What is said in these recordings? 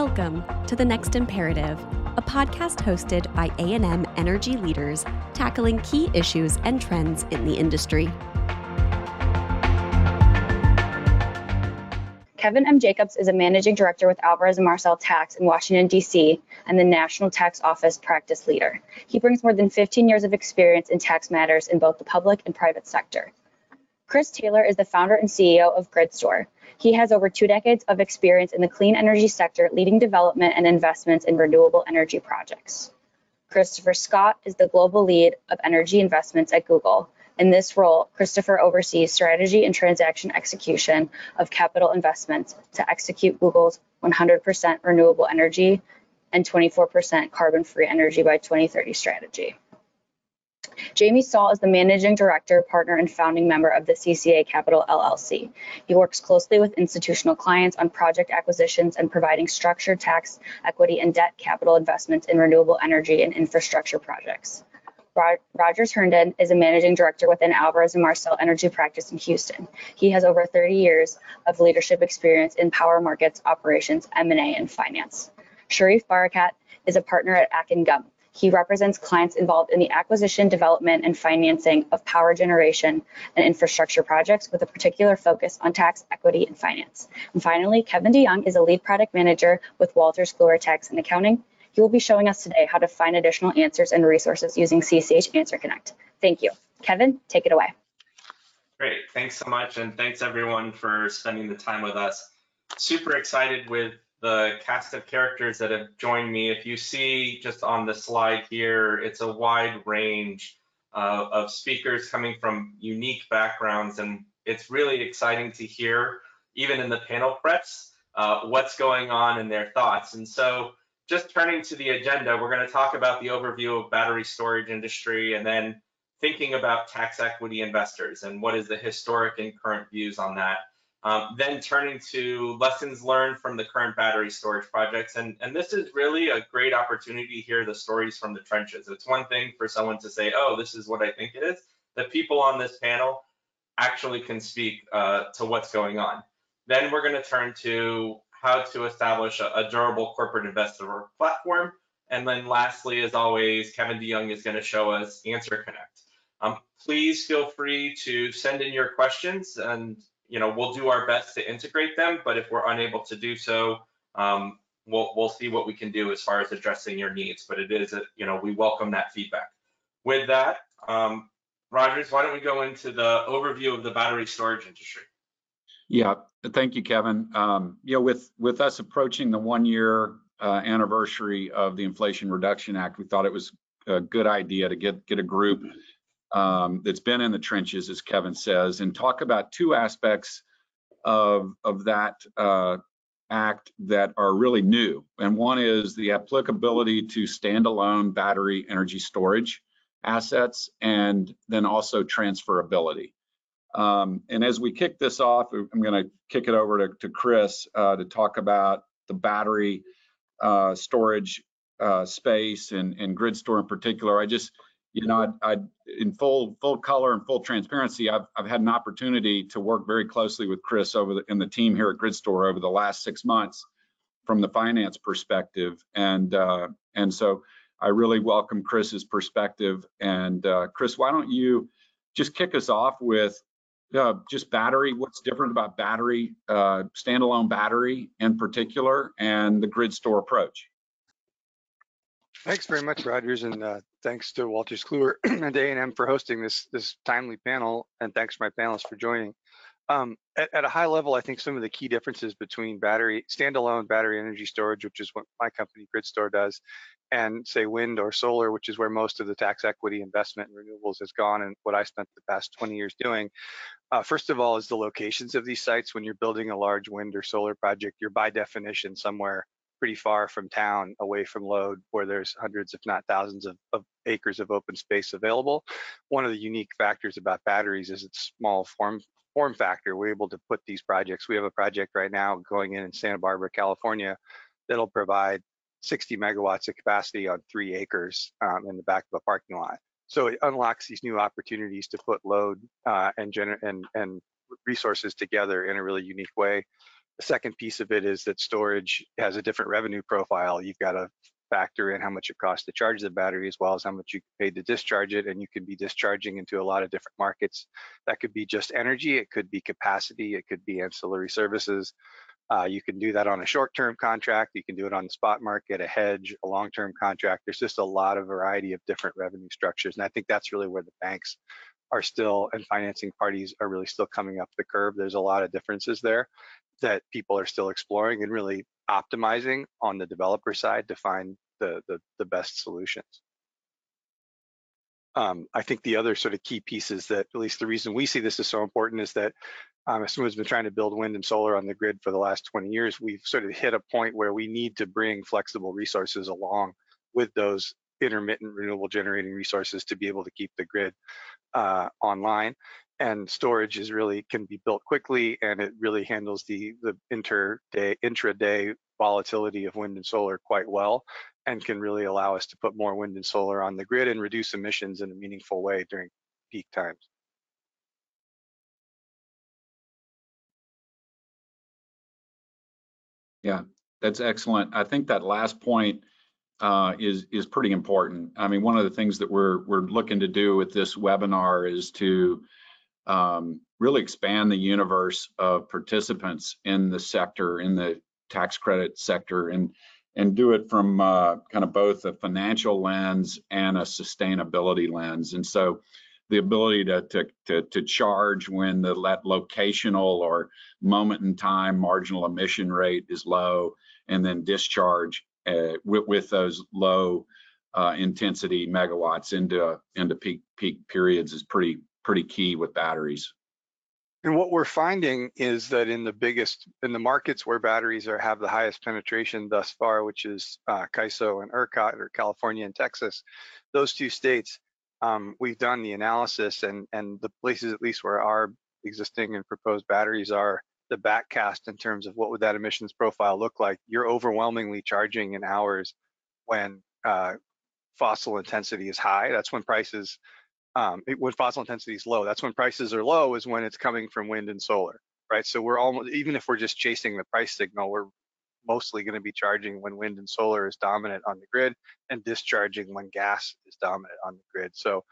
Welcome to The Next Imperative, a podcast hosted by A&M energy leaders tackling key issues and trends in the industry. Kevin M. Jacobs is a managing director with Alvarez & Marsal Tax in Washington, D.C., and the National Tax Office practice leader. He brings more than 15 years of experience in tax matters in both the public and private sector. Chris Taylor is the founder and CEO of GridStor. He has over two decades of experience in the clean energy sector, leading development and investments in renewable energy projects. Christopher Scott is the global lead of energy investments at Google. In this role, Christopher oversees strategy and transaction execution of capital investments to execute Google's 100% renewable energy and 24% carbon-free energy by 2030 strategy. Jamie Stahle is the managing director, partner, and founding member of the CCA Capital LLC. He works closely with institutional clients on project acquisitions and providing structured tax, equity, and debt capital investments in renewable energy and infrastructure projects. Rogers Herndon is a managing director within Alvarez & Marsal Energy Practice in Houston. He has over 30 years of leadership experience in power markets, operations, M&A, and finance. Sharriff Barakat is a partner at Akin Gump. He represents clients involved in the acquisition, development, and financing of power generation and infrastructure projects with a particular focus on tax, equity, and finance. And finally, Kevin DeYoung is a lead product manager with Wolters Kluwer Tax and Accounting. He will be showing us today how to find additional answers and resources using CCH Answer Connect. Thank you. Kevin, take it away. Great. Thanks so much. And thanks everyone for spending the time with us. Super excited with the cast of characters that have joined me. If you see just on the slide here, it's a wide range uh, of speakers coming from unique backgrounds. And it's really exciting to hear, even in the panel preps, uh, what's going on in their thoughts. And so just turning to the agenda, we're going to talk about the overview of battery storage industry and then thinking about tax equity investors and what is the historic and current views on that. Um, then turning to lessons learned from the current battery storage projects. And, and this is really a great opportunity to hear the stories from the trenches. It's one thing for someone to say, oh, this is what I think it is. The people on this panel actually can speak uh, to what's going on. Then we're going to turn to how to establish a, a durable corporate investor platform. And then lastly, as always, Kevin DeYoung is going to show us Answer Connect. Um, please feel free to send in your questions and you know we'll do our best to integrate them, but if we're unable to do so, um, we'll, we'll see what we can do as far as addressing your needs. But it is, a, you know, we welcome that feedback. With that, um, Rogers, why don't we go into the overview of the battery storage industry? Yeah, thank you, Kevin. Um, you know, with with us approaching the one year uh, anniversary of the Inflation Reduction Act, we thought it was a good idea to get get a group um, that's been in the trenches, as Kevin says, and talk about two aspects of of that uh, act that are really new. And one is the applicability to standalone battery energy storage assets, and then also transferability. Um, and as we kick this off, I'm going to kick it over to, to Chris uh, to talk about the battery uh, storage uh, space and, and GridStor in particular. I just, you know, I, I, in full full color and full transparency, I've, I've had an opportunity to work very closely with Chris over the, and the team here at GridStor over the last six months from the finance perspective, and uh, and so I really welcome Chris's perspective. And uh, Chris, why don't you just kick us off with uh, just battery, what's different about battery, uh, standalone battery in particular, and the GridStor approach? Thanks very much, Rogers, and uh, thanks to Wolters Kluwer and A&M for hosting this this timely panel, and thanks to my panelists for joining. Um, at, at, a high level, I think some of the key differences between battery standalone battery energy storage, which is what my company GridStor does, and say wind or solar, which is where most of the tax equity investment in renewables has gone, and what I spent the past 20 years doing, uh, first of all, is the locations of these sites. When you're building a large wind or solar project, you're by definition somewhere pretty far from town, away from load, where there's hundreds, if not thousands, of, of acres of open space available. One of the unique factors about batteries is its small form form factor. We're able to put these projects. We have a project right now going in in Santa Barbara, California, that'll provide 60 megawatts of capacity on three acres um, in the back of a parking lot. So it unlocks these new opportunities to put load uh, and, and, and resources together in a really unique way. The second piece of it is that storage has a different revenue profile. You've got to factor in how much it costs to charge the battery as well as how much you pay to discharge it. And you can be discharging into a lot of different markets. That could be just energy, it could be capacity, it could be ancillary services. Uh, you can do that on a short-term contract. You can do it on the spot market, a hedge, a long-term contract. There's just a lot of variety of different revenue structures. And I think that's really where the banks are still and financing parties are really still coming up the curve. There's a lot of differences there that people are still exploring and really optimizing on the developer side to find the, the, the best solutions. Um, I think the other sort of key pieces that at least the reason we see this is so important is that um, as someone who's been trying to build wind and solar on the grid for the last 20 years, we've sort of hit a point where we need to bring flexible resources along with those intermittent renewable generating resources to be able to keep the grid uh, online and storage is really can be built quickly and it really handles the the inter day intraday volatility of wind and solar quite well and can really allow us to put more wind and solar on the grid and reduce emissions in a meaningful way during peak times. Yeah, that's excellent. I think that last point uh, is is pretty important. I mean, one of the things that we're we're looking to do with this webinar is to um, really expand the universe of participants in the sector, in the tax credit sector, and and do it from uh, kind of both a financial lens and a sustainability lens. And so the ability to, to, to, to charge when the locational or moment in time marginal emission rate is low, and then discharge uh, with, with, those low uh, intensity megawatts into into peak peak periods is pretty pretty key with batteries. And what we're finding is that in the biggest, in the markets where batteries are have the highest penetration thus far, which is uh, CAISO and ERCOT or California and Texas, those two states, um, we've done the analysis and, and the places at least where our existing and proposed batteries are, the backcast in terms of what would that emissions profile look like, you're overwhelmingly charging in hours when uh, fossil intensity is high. That's when prices um, it, when fossil intensity is low. That's when prices are low is when it's coming from wind and solar, right? So we're almost, even if we're just chasing the price signal, we're mostly going to be charging when wind and solar is dominant on the grid and discharging when gas is dominant on the grid. So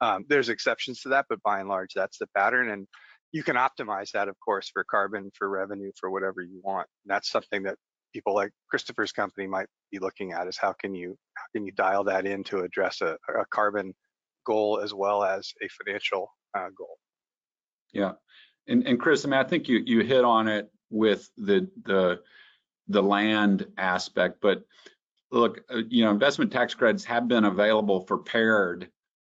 um, there's exceptions to that, but by and large, that's the pattern. And you can optimize that, of course, for carbon, for revenue, for whatever you want. And that's something that people like Christopher's company might be looking at is how can you how can you dial that in to address a, a carbon goal as well as a financial uh, goal. Yeah, and and Chris, I mean, I think you you hit on it with the the the land aspect, but look, uh, you know, investment tax credits have been available for paired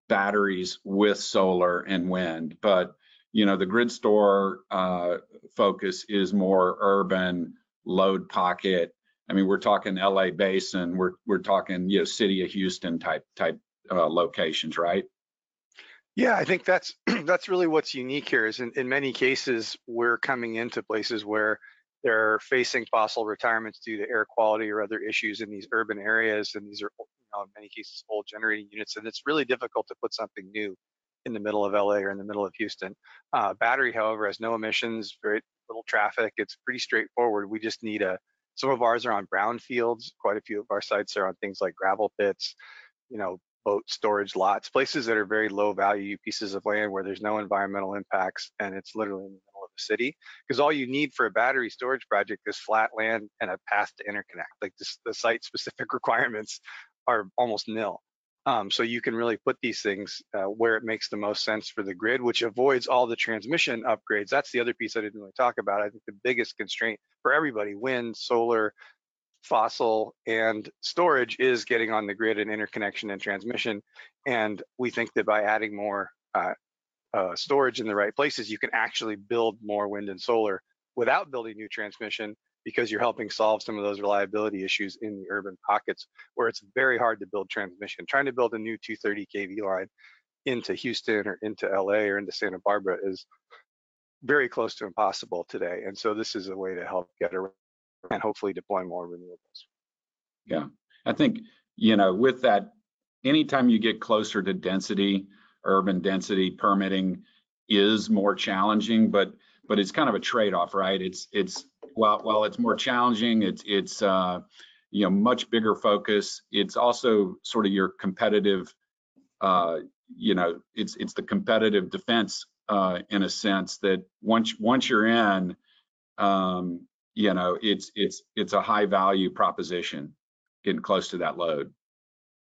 batteries with solar and wind, but you know, the GridStor uh, focus is more urban load pocket. I mean, we're talking LA Basin, we're we're talking you know, city of Houston type type uh, locations, right? Yeah, I think that's that's really what's unique here. Is in, in many cases we're coming into places where they're facing fossil retirements due to air quality or other issues in these urban areas, and these are you know, in many cases old generating units, and it's really difficult to put something new in the middle of LA or in the middle of Houston. Uh, battery, however, has no emissions, very little traffic. It's pretty straightforward. We just need a. Some of ours are on brown fields. Quite a few of our sites are on things like gravel pits, you know, boat storage lots, places that are very low value pieces of land where there's no environmental impacts and it's literally in the middle of the city. Because all you need for a battery storage project is flat land and a path to interconnect. Like this, the site specific requirements are almost nil. Um, so you can really put these things uh, where it makes the most sense for the grid, which avoids all the transmission upgrades. That's the other piece I didn't really talk about. I think the biggest constraint for everybody, wind, solar, fossil and storage is getting on the grid and interconnection and transmission. And we think that by adding more uh, uh, storage in the right places, you can actually build more wind and solar without building new transmission because you're helping solve some of those reliability issues in the urban pockets where it's very hard to build transmission. Trying to build a new 230 kV line into Houston or into LA or into Santa Barbara is very close to impossible today. And so this is a way to help get around and hopefully deploy more renewables. Yeah, I think, you know, with that, anytime you get closer to density, urban density permitting is more challenging, but but it's kind of a trade-off, right? It's it's while while it's more challenging, it's it's uh, you know much bigger focus. It's also sort of your competitive, uh, you know, it's it's the competitive defense uh, in a sense that once once you're in, um, you know, it's it's it's a high value proposition getting close to that load.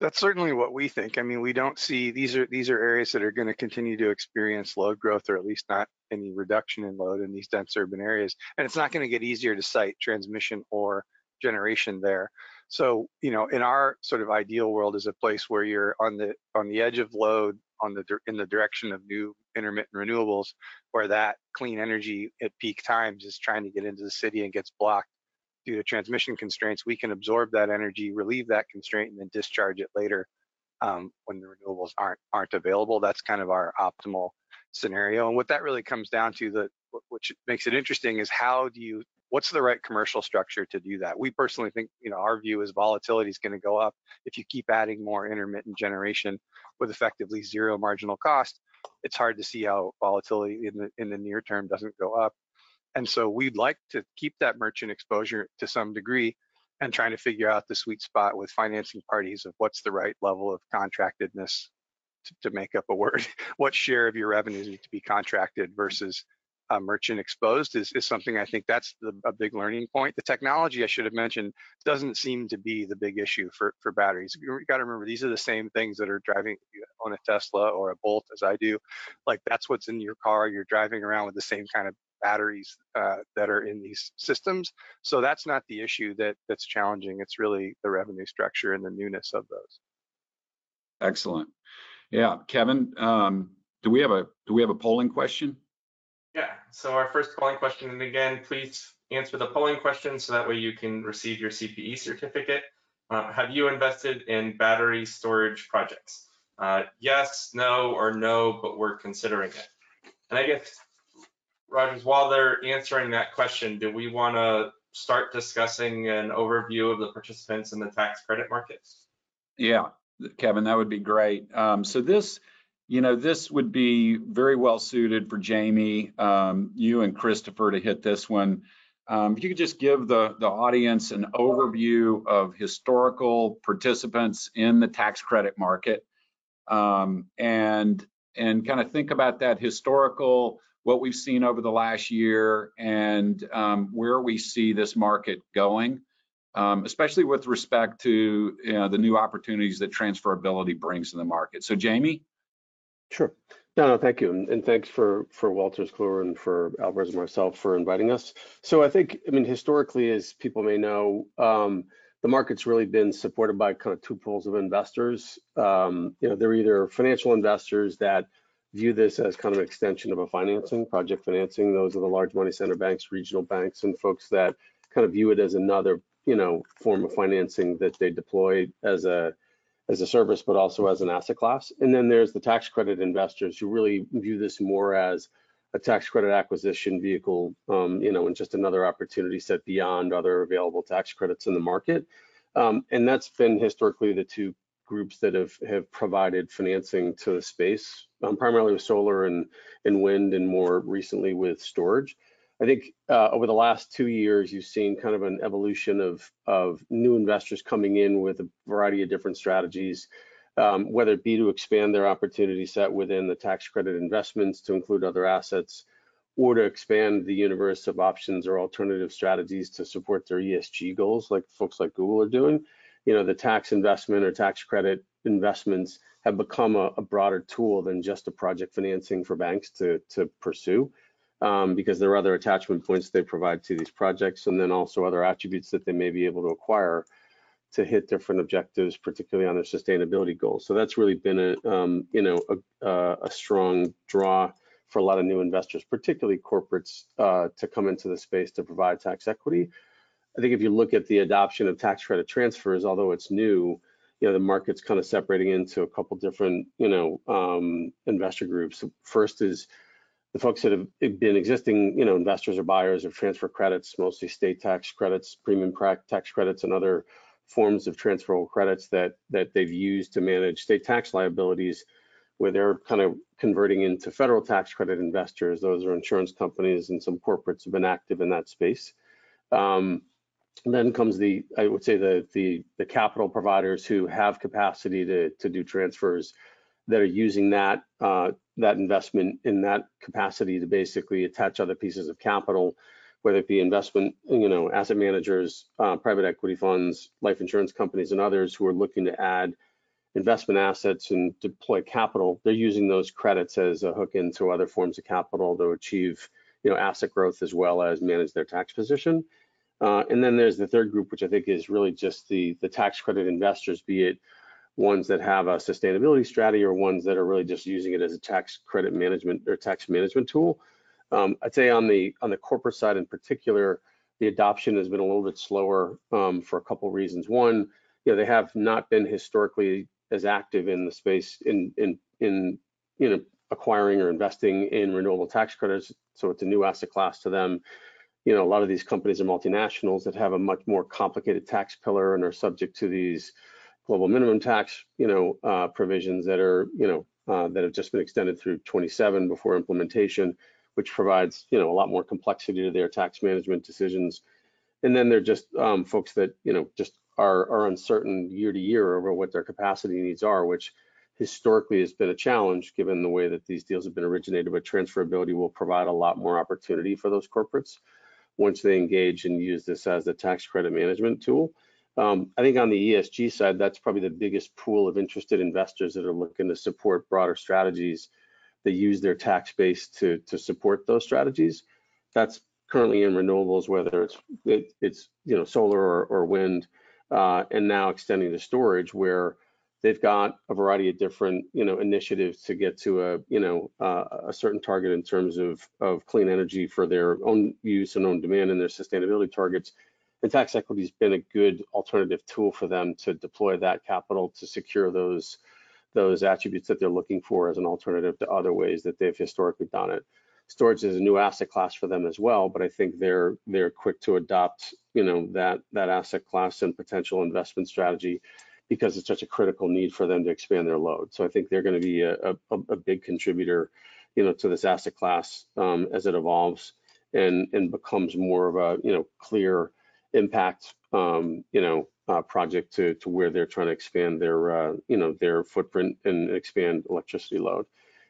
That's certainly what we think. I mean, we don't see these are these are areas that are going to continue to experience load growth, or at least not any reduction in load in these dense urban areas. And it's not going to get easier to site transmission or generation there. So, you know, in our sort of ideal world is a place where you're on the on the edge of load on the in the direction of new intermittent renewables, where that clean energy at peak times is trying to get into the city and gets blocked due to transmission constraints, we can absorb that energy, relieve that constraint, and then discharge it later um, when the renewables aren't aren't available. That's kind of our optimal scenario. And what that really comes down to, the which makes it interesting, is how do you what's the right commercial structure to do that? We personally think, you know, our view is volatility is going to go up if you keep adding more intermittent generation with effectively zero marginal cost. It's hard to see how volatility in the in the near term doesn't go up. And so we'd like to keep that merchant exposure to some degree and trying to figure out the sweet spot with financing parties of what's the right level of contractedness to, to make up a word. what share of your revenues need to be contracted versus uh, merchant exposed is, is something I think that's the, a big learning point. The technology I should have mentioned doesn't seem to be the big issue for, for batteries. You got to remember these are the same things that are driving you on a Tesla or a Bolt as I do. Like that's what's in your car. You're driving around with the same kind of batteries uh, that are in these systems. So that's not the issue that that's challenging. It's really the revenue structure and the newness of those. Excellent. Yeah, Kevin, um, do we have a do we have a polling question? So our first polling question, and again, please answer the polling question so that way you can receive your CPE certificate. Uh, have you invested in battery storage projects? Uh, yes, no, or no, but we're considering it. And I guess Rogers, while they're answering that question, do we want to start discussing an overview of the participants in the tax credit markets? Yeah, Kevin, that would be great. Um, so this, you know, this would be very well suited for Jamie, um, you and Christopher to hit this one. Um, if you could just give the, the audience an overview of historical participants in the tax credit market um, and, and kind of think about that historical what we've seen over the last year and um, where we see this market going, um, especially with respect to you know, the new opportunities that transferability brings to the market. So Jamie? Sure. No, no, thank you. And, and thanks for, for Wolters Kluwer and for Alvarez and Marsal for inviting us. So I think, I mean, historically, as people may know, um, the market's really been supported by kind of two pools of investors. Um, you know, they're either financial investors that view this as kind of an extension of a financing, project financing. Those are the large money center banks, regional banks, and folks that kind of view it as another, you know, form of financing that they deploy as a as a service, but also as an asset class. And then there's the tax credit investors who really view this more as a tax credit acquisition vehicle, um, you know, and just another opportunity set beyond other available tax credits in the market. Um, and that's been historically the two groups that have, have provided financing to the space, um, primarily with solar and, and wind and more recently with storage. I think uh, over the last two years, you've seen kind of an evolution of, of new investors coming in with a variety of different strategies, um, whether it be to expand their opportunity set within the tax credit investments to include other assets, or to expand the universe of options or alternative strategies to support their ESG goals, like folks like Google are doing you know, the tax investment or tax credit investments have become a, a broader tool than just a project financing for banks to, to pursue. Um, because there are other attachment points they provide to these projects and then also other attributes that they may be able to acquire to hit different objectives, particularly on their sustainability goals. So that's really been a, um, you know, a, a, strong draw for a lot of new investors, particularly corporates, uh, to come into the space to provide tax equity. I think if you look at the adoption of tax credit transfers, although it's new, you know, the market's kind of separating into a couple different, you know, um, investor groups. First is the folks that have been existing, you know, investors or buyers of transfer credits, mostly state tax credits, premium tax credits, and other forms of transferable credits that that they've used to manage state tax liabilities, where they're kind of converting into federal tax credit investors. Those are insurance companies and some corporates have been active in that space. Um, then comes the, I would say the the the capital providers who have capacity to to do transfers that are using that uh, that investment in that capacity to basically attach other pieces of capital, whether it be investment, you know, asset managers, uh, private equity funds, life insurance companies, and others who are looking to add investment assets and deploy capital. They're using those credits as a hook into other forms of capital to achieve, you know, asset growth as well as manage their tax position. Uh, and then there's the third group, which I think is really just the the tax credit investors, be it ones that have a sustainability strategy or ones that are really just using it as a tax credit management or tax management tool. Um, I'd say on the on the corporate side in particular, the adoption has been a little bit slower um, for a couple of reasons. One, you know, they have not been historically as active in the space in in in you know acquiring or investing in renewable tax credits. So it's a new asset class to them. You know, a lot of these companies are multinationals that have a much more complicated tax pillar and are subject to these global minimum tax, you know, uh, provisions that are, you know, uh, that have just been extended through 27 before implementation, which provides, you know, a lot more complexity to their tax management decisions. And then they're just um, folks that, you know, just are, are uncertain year to year over what their capacity needs are, which historically has been a challenge given the way that these deals have been originated, but transferability will provide a lot more opportunity for those corporates once they engage and use this as a tax credit management tool. Um, I think on the ESG side, that's probably the biggest pool of interested investors that are looking to support broader strategies that use their tax base to to support those strategies. That's currently in renewables, whether it's it, it's you know solar or, or wind, uh, and now extending to storage, where they've got a variety of different you know initiatives to get to a you know uh, a certain target in terms of of clean energy for their own use and own demand and their sustainability targets and tax equity has been a good alternative tool for them to deploy that capital to secure those those attributes that they're looking for as an alternative to other ways that they've historically done it. Storage is a new asset class for them as well, but I think they're they're quick to adopt, you know, that that asset class and potential investment strategy because it's such a critical need for them to expand their load. So I think they're going to be a, a, a big contributor, you know, to this asset class um, as it evolves and and becomes more of a you know clear impact, um, you know, uh, project to to where they're trying to expand their, uh, you know, their footprint and expand electricity load.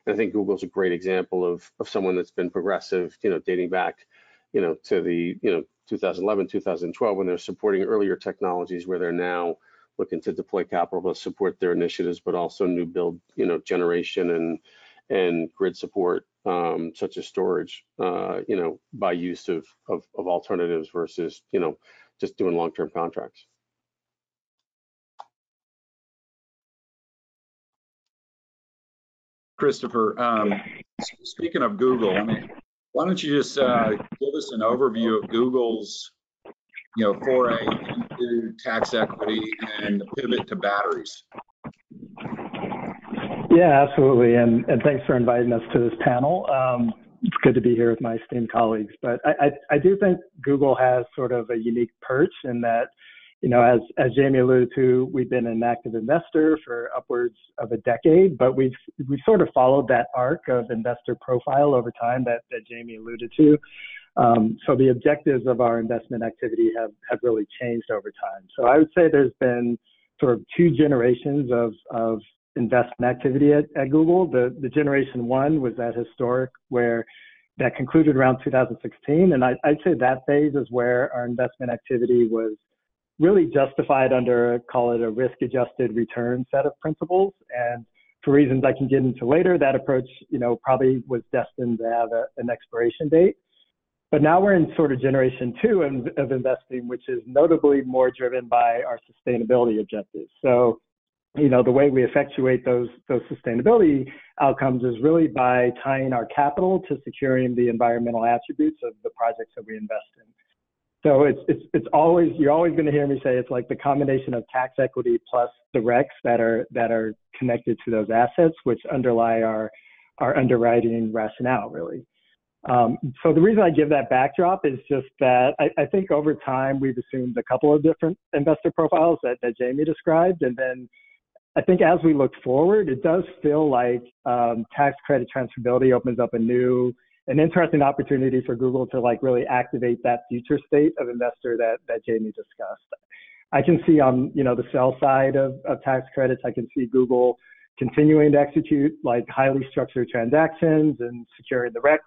And I think Google's a great example of of someone that's been progressive, you know, dating back, you know, to the, you know, 2011, 2012 when they're supporting earlier technologies where they're now looking to deploy capital to support their initiatives, but also new build, you know, generation and and grid support um, such as storage, uh, you know, by use of, of, of alternatives versus, you know, just doing long-term contracts. Christopher, um, speaking of Google, I mean, why don't you just uh, give us an overview of Google's, you know, foray into tax equity and pivot to batteries? Yeah, absolutely. And, and thanks for inviting us to this panel. Um, it's good to be here with my esteemed colleagues. But I, I, I, do think Google has sort of a unique perch in that, you know, as, as Jamie alluded to, we've been an active investor for upwards of a decade, but we've, we've sort of followed that arc of investor profile over time that, that Jamie alluded to. Um, so the objectives of our investment activity have, have really changed over time. So I would say there's been sort of two generations of, of investment activity at, at Google. The, the generation one was that historic where that concluded around 2016. And I, would say that phase is where our investment activity was really justified under, call it a risk adjusted return set of principles. And for reasons I can get into later, that approach, you know, probably was destined to have a, an expiration date. But now we're in sort of generation two of, of investing, which is notably more driven by our sustainability objectives. So you know, the way we effectuate those those sustainability outcomes is really by tying our capital to securing the environmental attributes of the projects that we invest in. So it's it's it's always you're always going to hear me say it's like the combination of tax equity plus the RECs that are that are connected to those assets, which underlie our our underwriting rationale really. Um, so the reason I give that backdrop is just that I, I, think over time we've assumed a couple of different investor profiles that, that Jamie described, and then I think as we look forward, it does feel like um, tax credit transferability opens up a new an interesting opportunity for Google to like really activate that future state of investor that that Jamie discussed. I can see on you know the sell side of, of tax credits, I can see Google continuing to execute like highly structured transactions and securing the RECs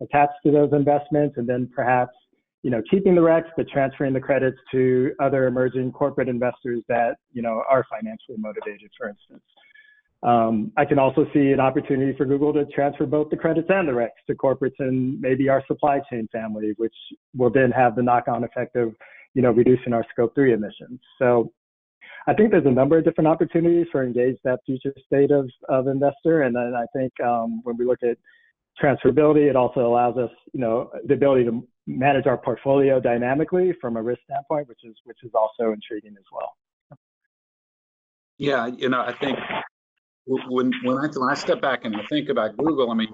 attached to those investments, and then perhaps you know keeping the RECs but transferring the credits to other emerging corporate investors that you know are financially motivated, for instance. Um, I can also see an opportunity for Google to transfer both the credits and the RECs to corporates and maybe our supply chain family, which will then have the knock-on effect of, you know, reducing our scope three emissions. So I think there's a number of different opportunities for engage that future state of, of investor. And then I think um, when we look at transferability, it also allows us, you know, the ability to manage our portfolio dynamically from a risk standpoint, which is which is also intriguing as well. Yeah, you know, I think when when I when I step back and I think about Google, I mean,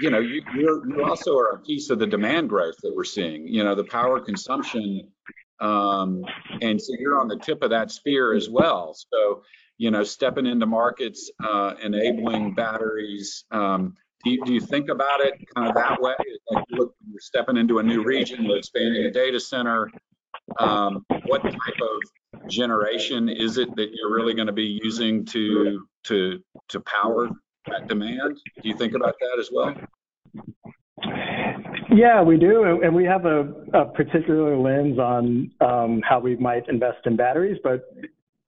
you know, you you're, you also are a piece of the demand growth that we're seeing. You know, the power consumption, um, and so you're on the tip of that spear as well. So, you know, stepping into markets, uh, enabling batteries. Um, do you, do you think about it kind of that way? Like, look, you're stepping into a new region, you're expanding a data center. Um, what type of generation is it that you're really going to be using to to to power that demand? Do you think about that as well? Yeah, we do, and we have a, a particular lens on um, how we might invest in batteries. But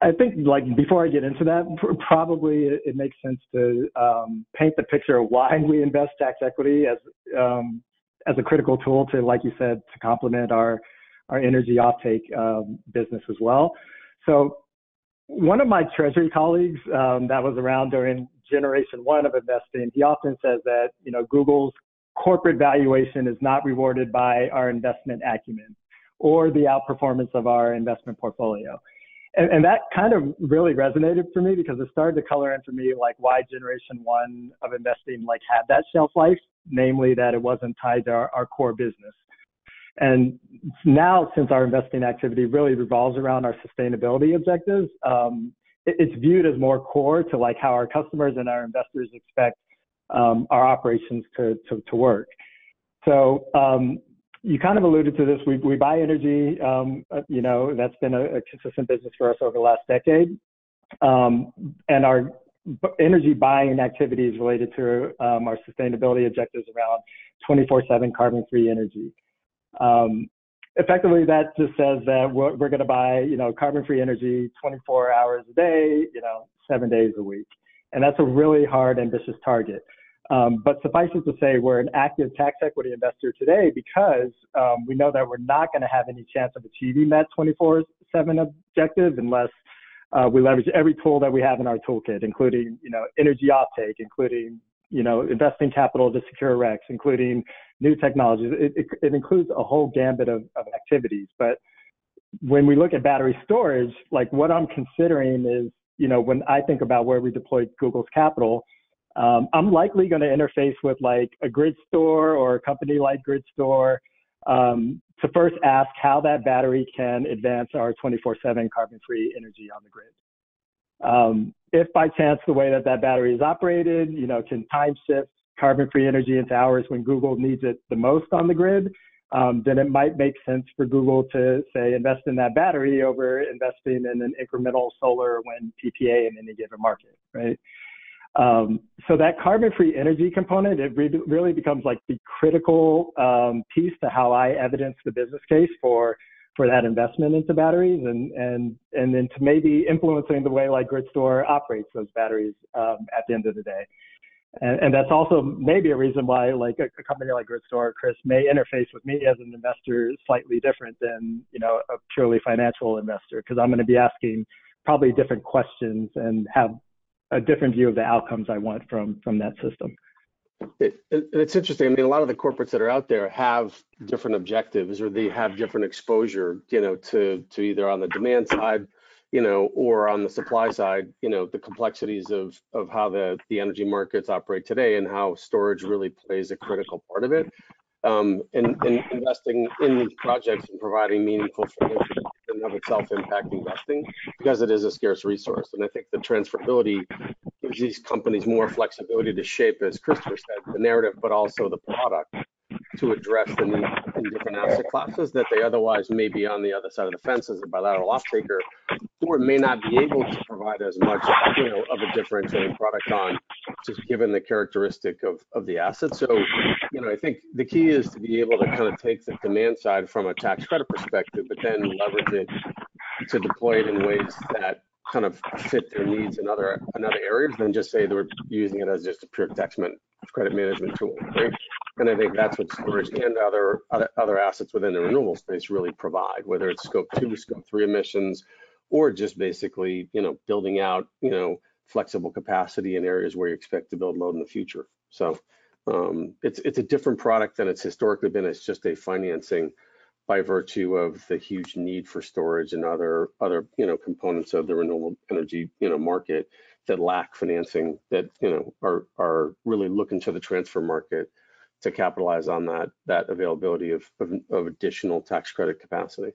I think, like before I get into that, probably it, makes sense to um, paint the picture of why we invest tax equity as um, as a critical tool to, like you said, to complement our our energy offtake um, business as well. So one of my treasury colleagues um, that was around during generation one of investing, he often says that you know Google's corporate valuation is not rewarded by our investment acumen or the outperformance of our investment portfolio. And, and, that kind of really resonated for me because it started to color in for me like why generation one of investing like had that shelf life, namely that it wasn't tied to our, our core business. And now, since our investing activity really revolves around our sustainability objectives, um, it, it's viewed as more core to like how our customers and our investors expect um, our operations to, to, to work. So um, you kind of alluded to this. We, we buy energy, um, uh, you know, that's been a, a, consistent business for us over the last decade. Um, and our energy buying activities related to um, our sustainability objectives around 24 7 carbon free energy. Um, effectively, that just says that we're, we're going to buy, you know, carbon-free energy 24 hours a day, you know, seven days a week, and that's a really hard, ambitious target. Um, but suffice it to say, we're an active tax equity investor today because um, we know that we're not going to have any chance of achieving that 24/7 objective unless uh, we leverage every tool that we have in our toolkit, including, you know, energy offtake, including you know, investing capital to secure RECs, including new technologies. It, it, it includes a whole gambit of, of activities. But when we look at battery storage, like what I'm considering is, you know, when I think about where we deploy Google's capital, um, I'm likely going to interface with like a grid store or a company like GridStor um, to first ask how that battery can advance our 24/7 carbon-free energy on the grid. Um, if by chance the way that that battery is operated, you know, can time shift carbon-free energy into hours when Google needs it the most on the grid, um, then it might make sense for Google to say invest in that battery over investing in an incremental solar wind PPA in any given market, right? Um, so that carbon-free energy component, it re really becomes like the critical um, piece to how I evidence the business case for for that investment into batteries and and and then to maybe influencing the way like GridStor operates those batteries um, at the end of the day. And, and, that's also maybe a reason why like a, a, company like GridStor, Chris, may interface with me as an investor slightly different than you know a purely financial investor because I'm going to be asking probably different questions and have a different view of the outcomes I want from from that system. It, it, it's interesting. I mean, a lot of the corporates that are out there have different objectives, or they have different exposure, you know, to to either on the demand side, you know, or on the supply side, you know, the complexities of of how the the energy markets operate today and how storage really plays a critical part of it. Um, and, and investing in these projects and providing meaningful financial of itself impact investing because it is a scarce resource. And I think the transferability gives these companies more flexibility to shape, as Christopher said, the narrative, but also the product to address the need in different asset classes that they otherwise may be on the other side of the fence as a bilateral off-taker, or may not be able to provide as much, you know, of a differentiating product on, just given the characteristic of, of the asset. So, you know, I think the key is to be able to kind of take the demand side from a tax credit perspective, but then leverage it to deploy it in ways that kind of fit their needs in other in other areas than just say they're using it as just a pure tax credit management tool. Right? And I think that's what storage and other, other other assets within the renewable space really provide, whether it's scope two, scope three emissions, or just basically, you know, building out, you know, flexible capacity in areas where you expect to build load in the future. So um, it's it's a different product than it's historically been. It's just a financing by virtue of the huge need for storage and other other you know components of the renewable energy you know market that lack financing that you know are are really looking to the transfer market to capitalize on that that availability of of, of additional tax credit capacity.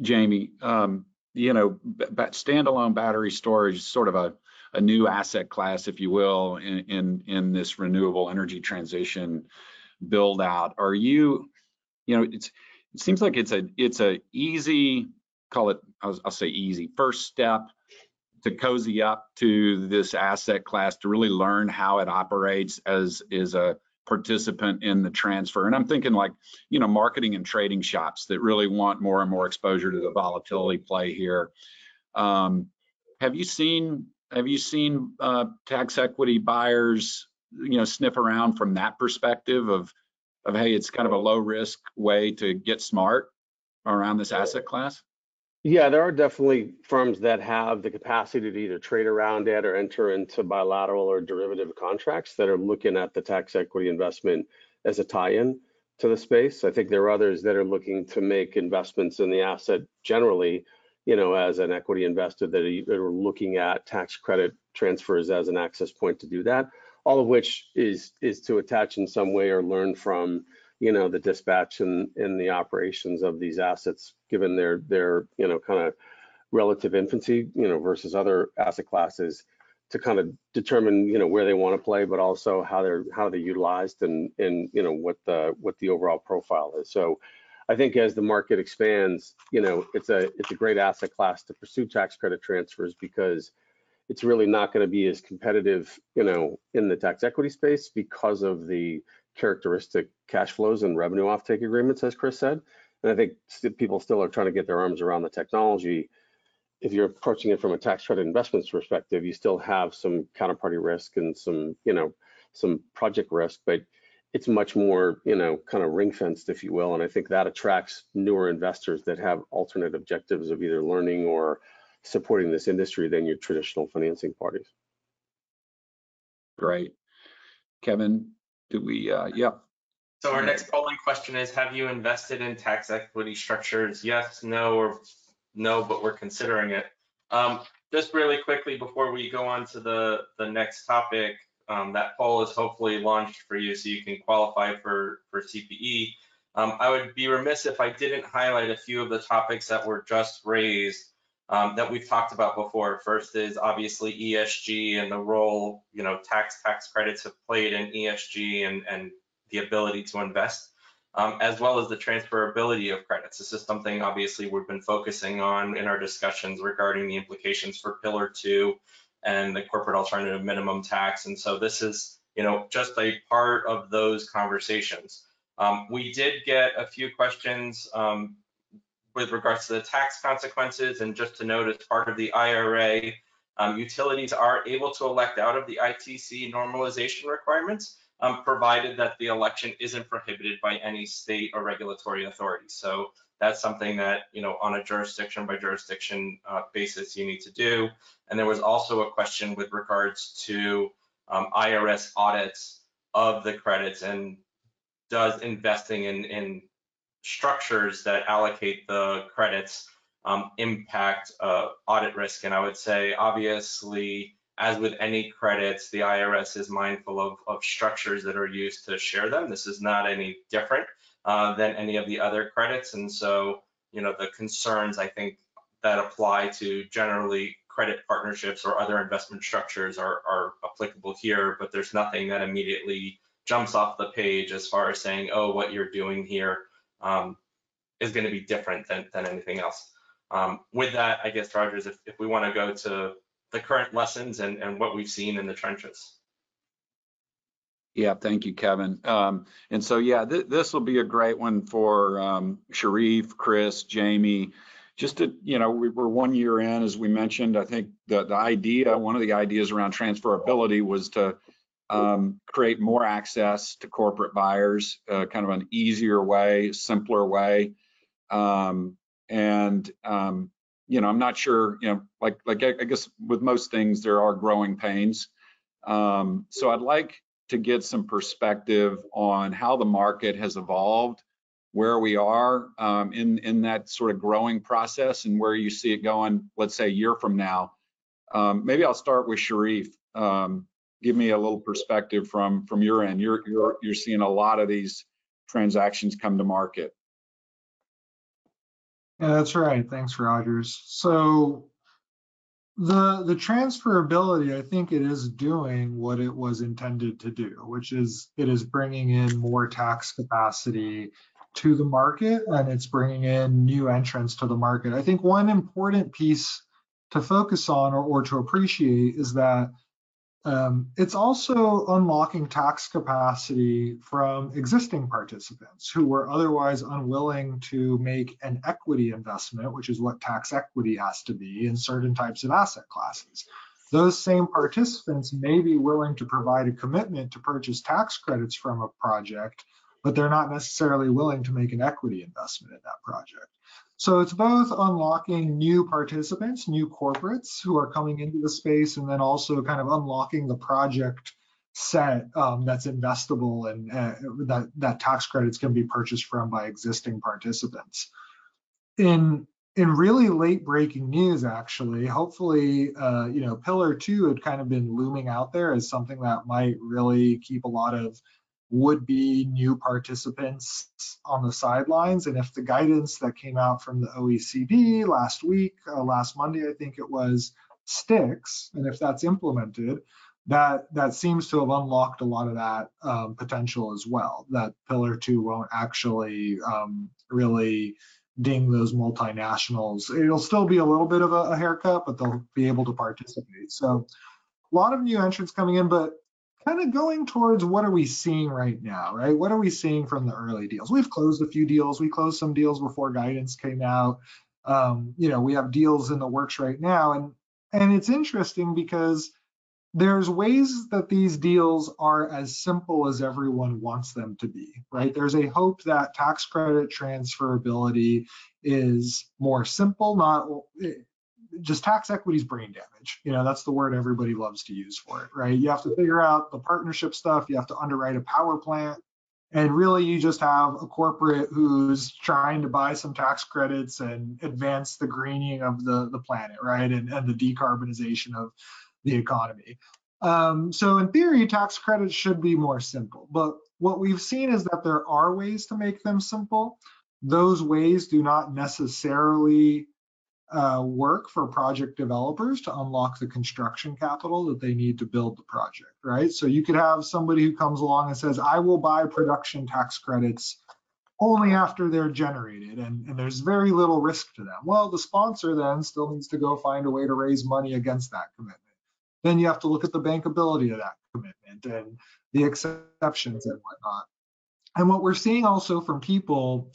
Jamie, um, you know, standalone battery storage is sort of a, a new asset class, if you will, in, in, in this renewable energy transition build out. Are you, you know, it's it seems like it's a it's a easy call it I'll, I'll say easy first step to cozy up to this asset class to really learn how it operates as is a participant in the transfer. And I'm thinking like, you know, marketing and trading shops that really want more and more exposure to the volatility play here. Um, have you seen have you seen uh, tax equity buyers, you know, sniff around from that perspective of of hey, it's kind of a low risk way to get smart around this asset class? Yeah, there are definitely firms that have the capacity to either trade around it or enter into bilateral or derivative contracts that are looking at the tax equity investment as a tie-in to the space. I think there are others that are looking to make investments in the asset generally, you know, as an equity investor that are looking at tax credit transfers as an access point to do that. All of which is is to attach in some way or learn from you know, the dispatch and, and the operations of these assets, given their, their, you know, kind of relative infancy, you know, versus other asset classes to kind of determine, you know, where they want to play, but also how they're, how they're utilized and, and, you know, what the, what the overall profile is. So I think as the market expands, you know, it's a, it's a great asset class to pursue tax credit transfers because it's really not going to be as competitive, you know, in the tax equity space because of the characteristic cash flows and revenue offtake agreements, as Chris said. And I think people still are trying to get their arms around the technology. If you're approaching it from a tax credit investments perspective, you still have some counterparty risk and some, you know, some project risk, but it's much more, you know, kind of ring fenced, if you will. And I think that attracts newer investors that have alternate objectives of either learning or supporting this industry than your traditional financing parties. Great. Kevin, do we, uh, yeah. So our next polling question is, have you invested in tax equity structures? Yes, no, or no, but we're considering it. Um, just really quickly before we go on to the, the next topic, um, that poll is hopefully launched for you so you can qualify for, for CPE. Um, I would be remiss if I didn't highlight a few of the topics that were just raised um, that we've talked about before. First is obviously ESG and the role, you know, tax tax credits have played in ESG and, and the ability to invest, um, as well as the transferability of credits. This is something obviously we've been focusing on in our discussions regarding the implications for Pillar 2 and the corporate alternative minimum tax. And so this is, you know, just a part of those conversations. Um, we did get a few questions um, with regards to the tax consequences. And just to note, as part of the IRA, um, utilities are able to elect out of the ITC normalization requirements, um, provided that the election isn't prohibited by any state or regulatory authority. So that's something that, you know, on a jurisdiction by jurisdiction uh, basis you need to do. And there was also a question with regards to um, IRS audits of the credits and does investing in, in structures that allocate the credits um, impact uh, audit risk. And I would say, obviously, as with any credits, the IRS is mindful of, of structures that are used to share them. This is not any different uh, than any of the other credits. And so, you know, the concerns I think that apply to generally credit partnerships or other investment structures are, are applicable here, but there's nothing that immediately jumps off the page as far as saying, oh, what you're doing here um, is going to be different than, than anything else. Um, with that, I guess, Rogers, if, if we want to go to the current lessons and, and what we've seen in the trenches. Yeah, thank you, Kevin. Um, and so, yeah, th this will be a great one for um, Sharriff, Chris, Jamie. Just to, you know, we, are one year in, as we mentioned. I think the, the idea, one of the ideas around transferability was to um, create more access to corporate buyers, uh, kind of an easier way, simpler way. Um, and um, you know, I'm not sure, you know, like like I guess with most things there are growing pains. Um, so I'd like to get some perspective on how the market has evolved, where we are um, in in that sort of growing process, and where you see it going. Let's say a year from now. Um, maybe I'll start with Sharriff. Um, give me a little perspective from from your end. You're you're you're seeing a lot of these transactions come to market. Yeah, that's right. Thanks, Rogers. So the the transferability, I think it is doing what it was intended to do, which is it is bringing in more tax capacity to the market and it's bringing in new entrants to the market. I think one important piece to focus on or, or to appreciate is that um, it's also unlocking tax capacity from existing participants who were otherwise unwilling to make an equity investment, which is what tax equity has to be in certain types of asset classes. Those same participants may be willing to provide a commitment to purchase tax credits from a project, but they're not necessarily willing to make an equity investment in that project. So it's both unlocking new participants, new corporates who are coming into the space, and then also kind of unlocking the project set um, that's investable and uh, that, that tax credits can be purchased from by existing participants. In in really late breaking news, actually, hopefully, uh, you know, Pillar Two had kind of been looming out there as something that might really keep a lot of would be new participants on the sidelines. And if the guidance that came out from the OECD last week, uh, last Monday, I think it was, sticks, and if that's implemented, that that seems to have unlocked a lot of that um, potential as well. That Pillar Two won't actually um, really ding those multinationals. It'll still be a little bit of a, a haircut, but they'll be able to participate. So a lot of new entrants coming in, but kind of going towards what are we seeing right now, right? What are we seeing from the early deals? We've closed a few deals. We closed some deals before guidance came out. Um, you know, we have deals in the works right now, and and it's interesting because there's ways that these deals are as simple as everyone wants them to be, right? There's a hope that tax credit transferability is more simple, not just tax equity is brain damage. You know, that's the word everybody loves to use for it, right? You have to figure out the partnership stuff. You have to underwrite a power plant. And really, you just have a corporate who's trying to buy some tax credits and advance the greening of the, the planet, right? And, and the decarbonization of the economy. Um, so in theory, tax credits should be more simple. But what we've seen is that there are ways to make them simple. Those ways do not necessarily uh, work for project developers to unlock the construction capital that they need to build the project, right? So you could have somebody who comes along and says, I will buy production tax credits only after they're generated and, and there's very little risk to them. Well, the sponsor then still needs to go find a way to raise money against that commitment. Then you have to look at the bankability of that commitment and the exceptions and whatnot. And what we're seeing also from people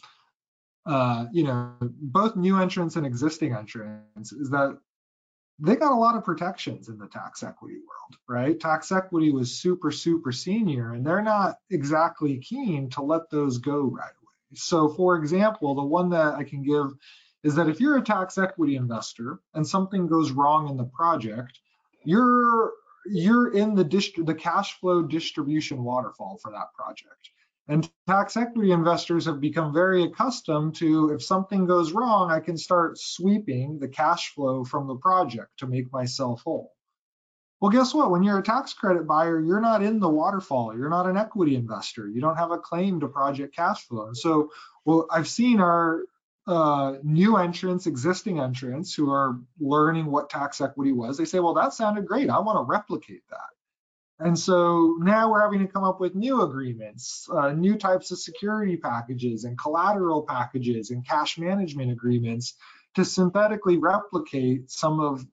uh, you know, both new entrants and existing entrants is that they got a lot of protections in the tax equity world, right? Tax equity was super, super senior, and they're not exactly keen to let those go right away. So, for example, the one that I can give is that if you're a tax equity investor and something goes wrong in the project, you're you're in the dist- the cash flow distribution waterfall for that project. And tax equity investors have become very accustomed to if something goes wrong, I can start sweeping the cash flow from the project to make myself whole. Well, guess what? When you're a tax credit buyer, you're not in the waterfall. You're not an equity investor. You don't have a claim to project cash flow. And so, well, I've seen our uh, new entrants, existing entrants who are learning what tax equity was, they say, well, that sounded great. I want to replicate that. And so now we're having to come up with new agreements, uh, new types of security packages and collateral packages and cash management agreements to synthetically replicate some of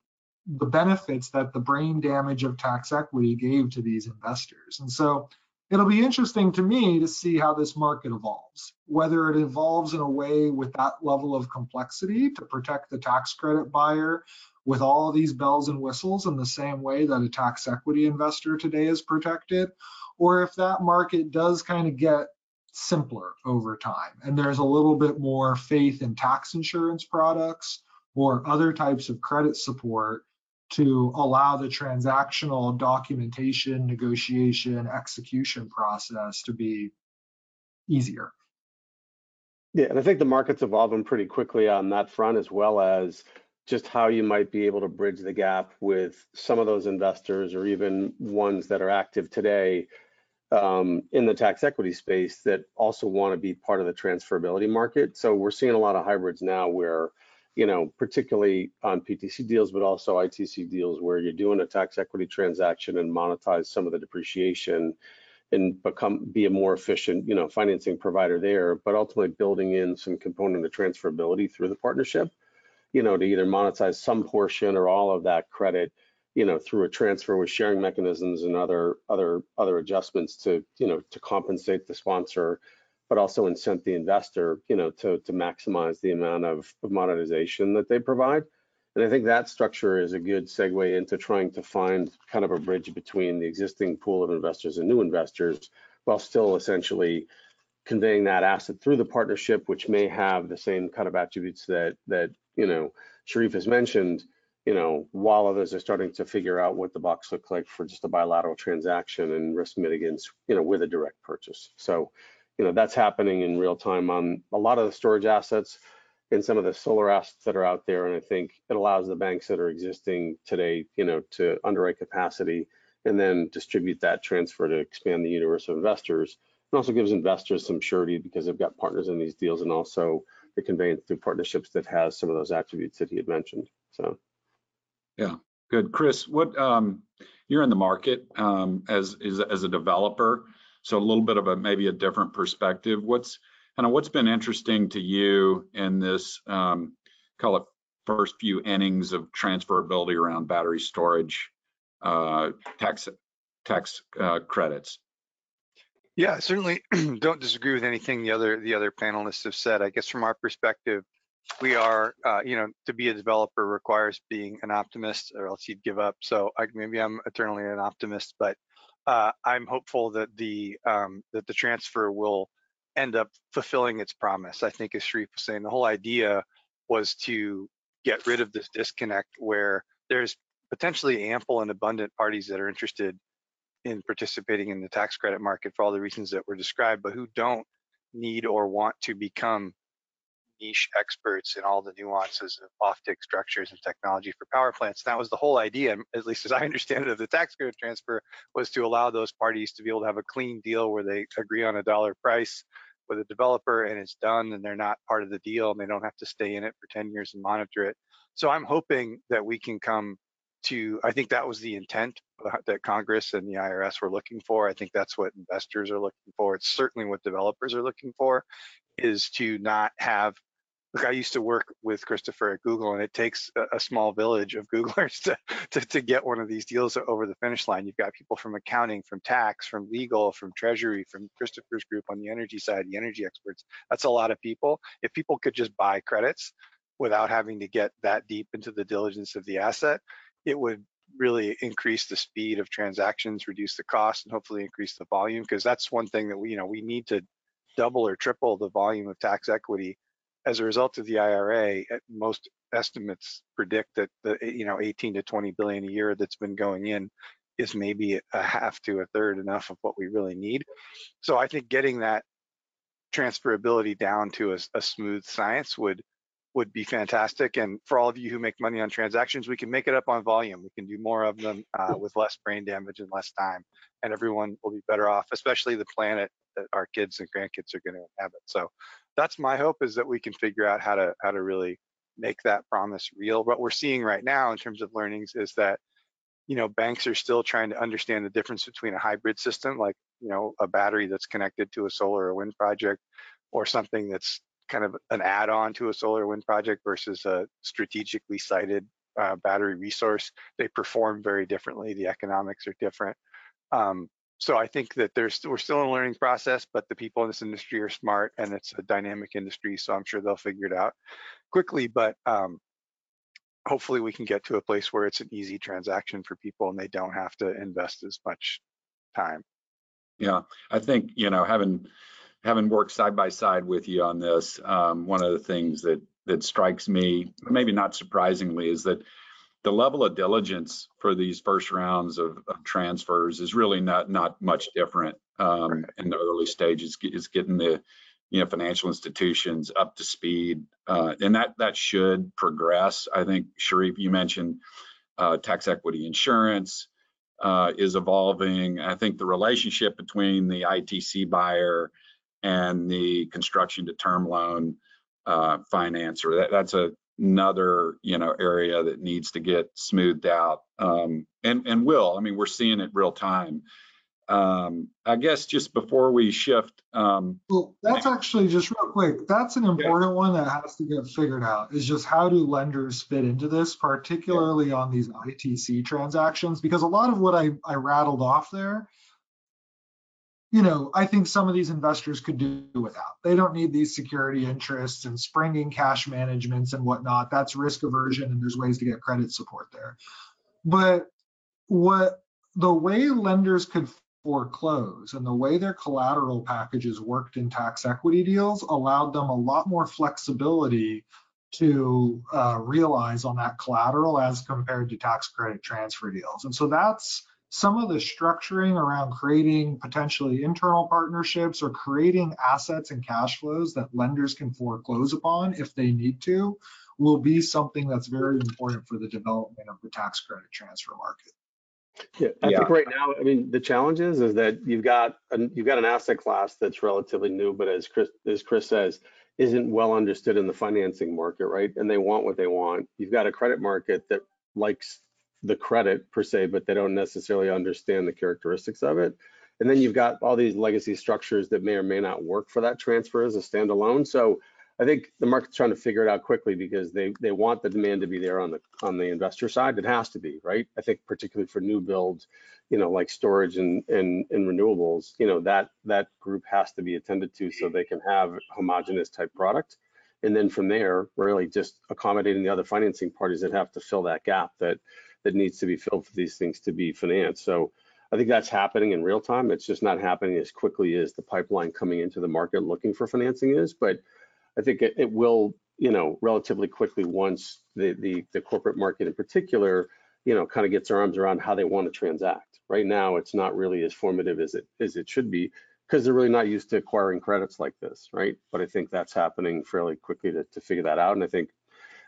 the benefits that the brain damage of tax equity gave to these investors. And so it'll be interesting to me to see how this market evolves, whether it evolves in a way with that level of complexity to protect the tax credit buyer with all these bells and whistles in the same way that a tax equity investor today is protected, or if that market does kind of get simpler over time and there's a little bit more faith in tax insurance products or other types of credit support to allow the transactional documentation, negotiation, execution process to be easier. Yeah, and I think the market's evolving pretty quickly on that front, as well as just how you might be able to bridge the gap with some of those investors or even ones that are active today um, in the tax equity space that also want to be part of the transferability market. So we're seeing a lot of hybrids now where, you know, particularly on PTC deals, but also ITC deals where you're doing a tax equity transaction and monetize some of the depreciation and become be a more efficient, you know, financing provider there, but ultimately building in some component of transferability through the partnership you know, to either monetize some portion or all of that credit, you know, through a transfer with sharing mechanisms and other other other adjustments to, you know, to compensate the sponsor, but also incent the investor, you know, to to maximize the amount of, of monetization that they provide. And I think that structure is a good segue into trying to find kind of a bridge between the existing pool of investors and new investors, while still essentially conveying that asset through the partnership, which may have the same kind of attributes that that you know, Sharriff has mentioned, you know, while others are starting to figure out what the box looks like for just a bilateral transaction and risk mitigants, you know, with a direct purchase. So, you know, that's happening in real time on a lot of the storage assets and some of the solar assets that are out there. And I think it allows the banks that are existing today, you know, to underwrite capacity and then distribute that transfer to expand the universe of investors. It also gives investors some surety because they've got partners in these deals and also the conveyance through partnerships that has some of those attributes that he had mentioned. So, yeah, good. Chris, what um, you're in the market um, as, as as a developer, so a little bit of a maybe a different perspective. What's kind of what's been interesting to you in this um, call it first few innings of transferability around battery storage uh, tax tax uh, credits? Yeah, certainly don't disagree with anything the other the other panelists have said. I guess from our perspective, we are, uh, you know, to be a developer requires being an optimist, or else you'd give up. So I, maybe I'm eternally an optimist, but uh, I'm hopeful that the um, that the transfer will end up fulfilling its promise. I think, as Sharriff was saying, the whole idea was to get rid of this disconnect where there's potentially ample and abundant parties that are interested in participating in the tax credit market for all the reasons that were described, but who don't need or want to become niche experts in all the nuances of offtake structures and technology for power plants. That was the whole idea, at least as I understand it, of the tax credit transfer was to allow those parties to be able to have a clean deal where they agree on a dollar price with a developer and it's done and they're not part of the deal and they don't have to stay in it for 10 years and monitor it. So I'm hoping that we can come to, I think that was the intent that Congress and the IRS were looking for. I think that's what investors are looking for. It's certainly what developers are looking for, is to not have. Look, I used to work with Christopher at Google, and it takes a, a small village of Googlers to, to to get one of these deals over the finish line. You've got people from accounting, from tax, from legal, from treasury, from Christopher's group on the energy side, the energy experts. That's a lot of people. If people could just buy credits without having to get that deep into the diligence of the asset, it would really increase the speed of transactions, reduce the cost, and hopefully increase the volume. Because that's one thing that we, you know, we need to double or triple the volume of tax equity as a result of the IRA. Eh, most estimates predict that the, eh, you know, 18 to 20 billion a year that's been going in is maybe a half to a third enough of what we really need. So I think getting that transferability down to a, a smooth science would would be fantastic. And for all of you who make money on transactions, we can make it up on volume. We can do more of them uh, with less brain damage and less time, and everyone will be better off, especially the planet that our kids and grandkids are going to inhabit. So that's my hope is that we can figure out how to how to really make that promise real. What we're seeing right now in terms of learnings is that you know banks are still trying to understand the difference between a hybrid system like you know a battery that's connected to a solar or wind project or something that's kind of an add-on to a solar wind project versus a strategically sited uh, battery resource. They perform very differently. The economics are different. Um, so I think that there's we're still in a learning process, but the people in this industry are smart and it's a dynamic industry, so I'm sure they'll figure it out quickly. But um, hopefully we can get to a place where it's an easy transaction for people and they don't have to invest as much time. Yeah, I think you know having having worked side by side with you on this, um, one of the things that that strikes me, maybe not surprisingly, is that the level of diligence for these first rounds of, of transfers is really not not much different um, right. in the early stages. Is getting the you know financial institutions up to speed, uh, and that that should progress. I think Sharriff, you mentioned uh, tax equity insurance uh, is evolving. I think the relationship between the ITC buyer and the construction to term loan uh, financer. That, that's a, another you know area that needs to get smoothed out um, and and will. I mean, we're seeing it real time. Um, I guess just before we shift. Um, well, that's actually just real quick. That's an important yeah. one that has to get figured out. Is just how do lenders fit into this, particularly yeah. on these ITC transactions? Because a lot of what I I rattled off there you know, I think some of these investors could do without. They don't need these security interests and springing cash managements and whatnot. That's risk aversion, and there's ways to get credit support there. But what the way lenders could foreclose and the way their collateral packages worked in tax equity deals allowed them a lot more flexibility to uh, realize on that collateral as compared to tax credit transfer deals. And so that's some of the structuring around creating potentially internal partnerships or creating assets and cash flows that lenders can foreclose upon if they need to will be something that's very important for the development of the tax credit transfer market. Yeah, I yeah. think right now, I mean, the challenge is, is that you've got an, you've got an asset class that's relatively new, but as Chris as Chris says, isn't well understood in the financing market, right? And they want what they want. You've got a credit market that likes the credit per se, but they don't necessarily understand the characteristics of it. And then you've got all these legacy structures that may or may not work for that transfer as a standalone. So I think the market's trying to figure it out quickly because they they want the demand to be there on the on the investor side. It has to be, right? I think particularly for new builds, you know, like storage and and, and renewables, you know, that that group has to be attended to so they can have homogenous type product. And then from there, really just accommodating the other financing parties that have to fill that gap that that needs to be filled for these things to be financed. So I think that's happening in real time. It's just not happening as quickly as the pipeline coming into the market looking for financing is. But I think it, it will, you know, relatively quickly once the, the, the corporate market in particular, you know, kind of gets their arms around how they want to transact. Right now, it's not really as formative as it as it should be because they're really not used to acquiring credits like this, right? But I think that's happening fairly quickly to, to figure that out. And I think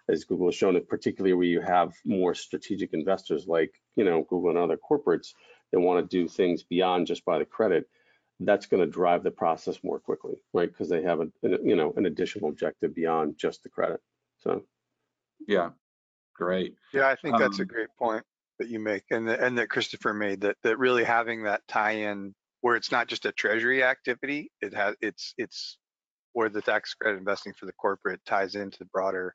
as Google has shown it, particularly where you have more strategic investors like, you know, Google and other corporates that want to do things beyond just buy the credit, that's going to drive the process more quickly, right? Because they have a, you know, an additional objective beyond just the credit. So, yeah, great. Yeah, I think um, that's a um, great point that you make, and the, and that Christopher made that that really having that tie-in where it's not just a treasury activity, it has it's it's where the tax credit investing for the corporate ties into the broader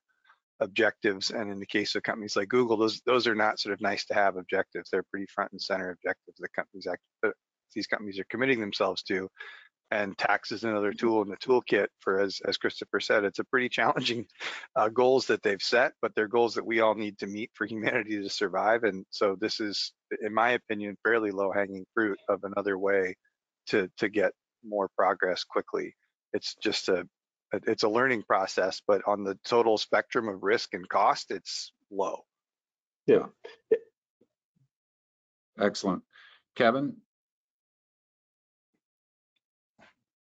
objectives. And in the case of companies like Google, those those are not sort of nice to have objectives. They're pretty front and center objectives that companies act, these companies are committing themselves to. And tax is another tool in the toolkit for, as as Christopher said, it's a pretty challenging uh, goals that they've set, but they're goals that we all need to meet for humanity to survive. And so this is, in my opinion, fairly low hanging fruit of another way to to get more progress quickly. It's just a it's a learning process, but on the total spectrum of risk and cost, it's low. Yeah. Excellent. Kevin?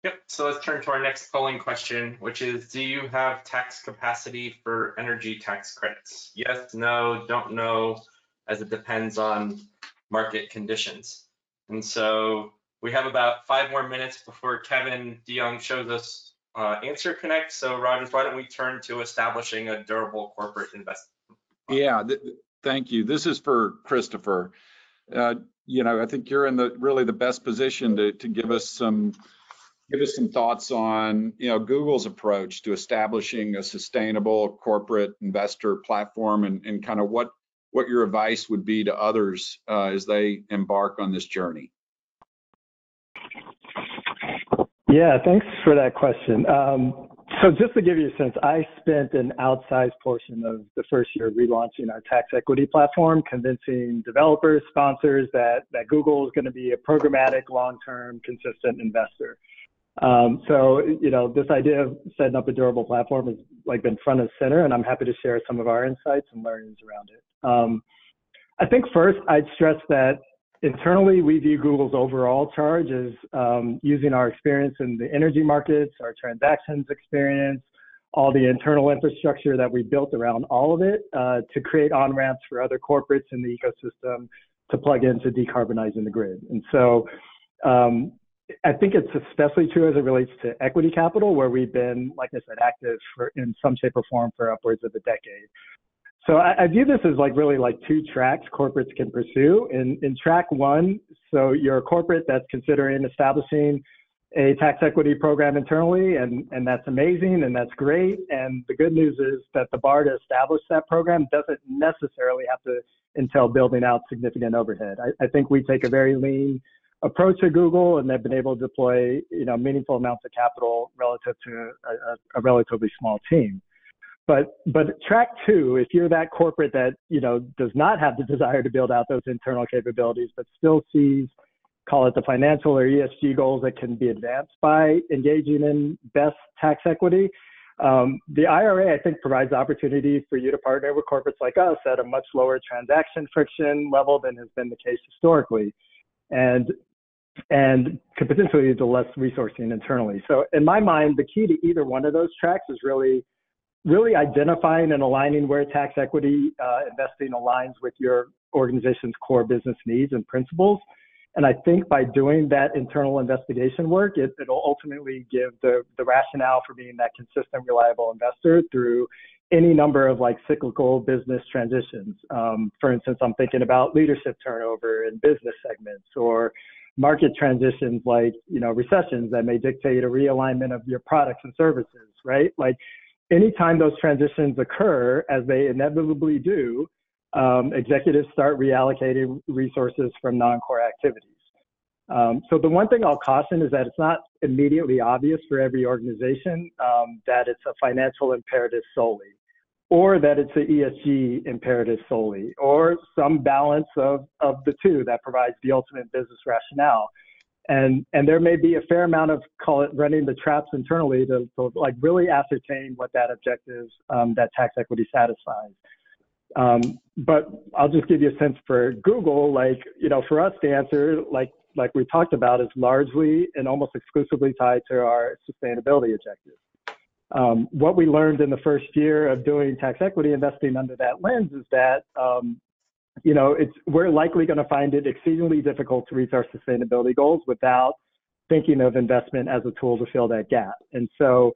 Yep, so let's turn to our next polling question, which is, do you have tax capacity for energy tax credits? Yes, no, don't know, as it depends on market conditions. And so we have about five more minutes before Kevin DeYoung shows us uh, Answer Connect. So Rogers, why don't we turn to establishing a durable corporate investment? Yeah, th- thank you. This is for Christopher. Uh, you know, I think you're in the really the best position to to give us some give us some thoughts on you know Google's approach to establishing a sustainable corporate investor platform and, and kind of what what your advice would be to others uh, as they embark on this journey. Yeah, thanks for that question. Um, so just to give you a sense, I spent an outsized portion of the first year relaunching our tax equity platform, convincing developers, sponsors that, that Google is going to be a programmatic, long-term, consistent investor. Um, so, you know, this idea of setting up a durable platform has like been front and center, and I'm happy to share some of our insights and learnings around it. Um, I think first I'd stress that internally we view Google's overall charge as um, using our experience in the energy markets, our transactions experience, all the internal infrastructure that we built around all of it uh, to create on ramps for other corporates in the ecosystem to plug into decarbonizing the grid. And so um, I think it's especially true as it relates to equity capital, where we've been, like I said, active for, in some shape or form for upwards of a decade. So I, I, view this as like really like two tracks corporates can pursue. In in track one, so you're a corporate that's considering establishing a tax equity program internally, and and that's amazing and that's great. And the good news is that the bar to establish that program doesn't necessarily have to entail building out significant overhead. I, I think we take a very lean approach to Google, and they've been able to deploy you know meaningful amounts of capital relative to a, a relatively small team. But but track two, if you're that corporate that you know does not have the desire to build out those internal capabilities, but still sees call it the financial or ESG goals that can be advanced by engaging in best tax equity. Um, the IRA, I think, provides opportunity for you to partner with corporates like us at a much lower transaction friction level than has been the case historically, and and could potentially the less resourcing internally. So, in my mind, the key to either one of those tracks is really really identifying and aligning where tax equity uh, investing aligns with your organization's core business needs and principles. And I think by doing that internal investigation work, it, will ultimately give the, the rationale for being that consistent, reliable investor through any number of like cyclical business transitions. Um, for instance, I'm thinking about leadership turnover in business segments or market transitions like, you know, recessions that may dictate a realignment of your products and services, right? Like anytime those transitions occur, as they inevitably do, um, executives start reallocating resources from non-core activities. Um, so the one thing I'll caution is that it's not immediately obvious for every organization um, that it's a financial imperative solely, or that it's an ESG imperative solely, or some balance of, of the two that provides the ultimate business rationale and and there may be a fair amount of call it running the traps internally to, to like really ascertain what that objective um, that tax equity satisfies. Um, but I'll just give you a sense for Google, like you know, for us the answer, like like we talked about, is largely and almost exclusively tied to our sustainability objectives. Um, what we learned in the first year of doing tax equity investing under that lens is that um, you know, it's we're likely going to find it exceedingly difficult to reach our sustainability goals without thinking of investment as a tool to fill that gap. And so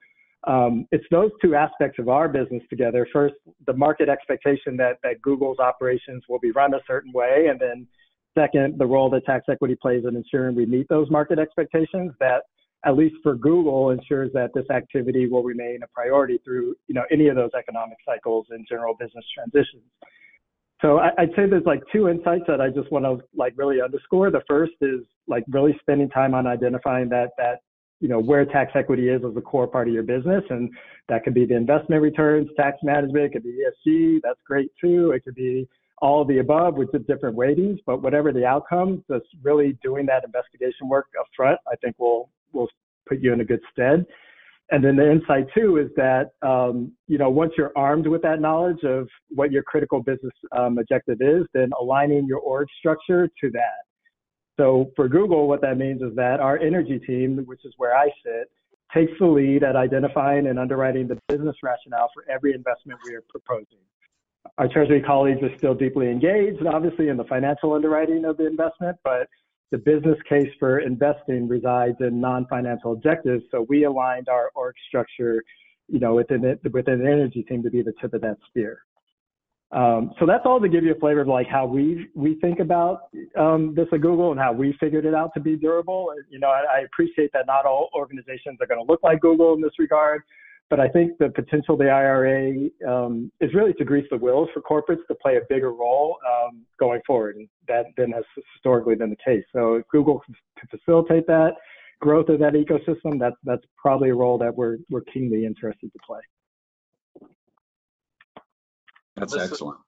um, it's those two aspects of our business together. First, the market expectation that that Google's operations will be run a certain way, and then second, the role that tax equity plays in ensuring we meet those market expectations. That at least for Google ensures that this activity will remain a priority through you know any of those economic cycles and general business transitions. So I, would say there's like two insights that I just want to like really underscore. The first is like really spending time on identifying that that you know where tax equity is as a core part of your business, and that could be the investment returns, tax management, it could be ESG. That's great too. It could be all the above with the different ratings, but whatever the outcome, just really doing that investigation work up front, I think will will put you in a good stead. And then the insight too is that, um, you know, once you're armed with that knowledge of what your critical business um, objective is, then aligning your org structure to that. So for Google, what that means is that our energy team, which is where I sit, takes the lead at identifying and underwriting the business rationale for every investment we are proposing. Our treasury colleagues are still deeply engaged, obviously, in the financial underwriting of the investment, but the business case for investing resides in non-financial objectives. So we aligned our org structure, you know, within it, within the energy team to be the tip of that spear. Um, so that's all to give you a flavor of like how we we think about um, this at Google and how we figured it out to be durable. You know, I, I appreciate that not all organizations are going to look like Google in this regard, but I think the potential of the IRA um, is really to grease the wheels for corporates to play a bigger role um, going forward, and that then has historically been the case. So if Google can facilitate that growth of that ecosystem, that's that's probably a role that we're we're keenly interested to play. That's This- excellent.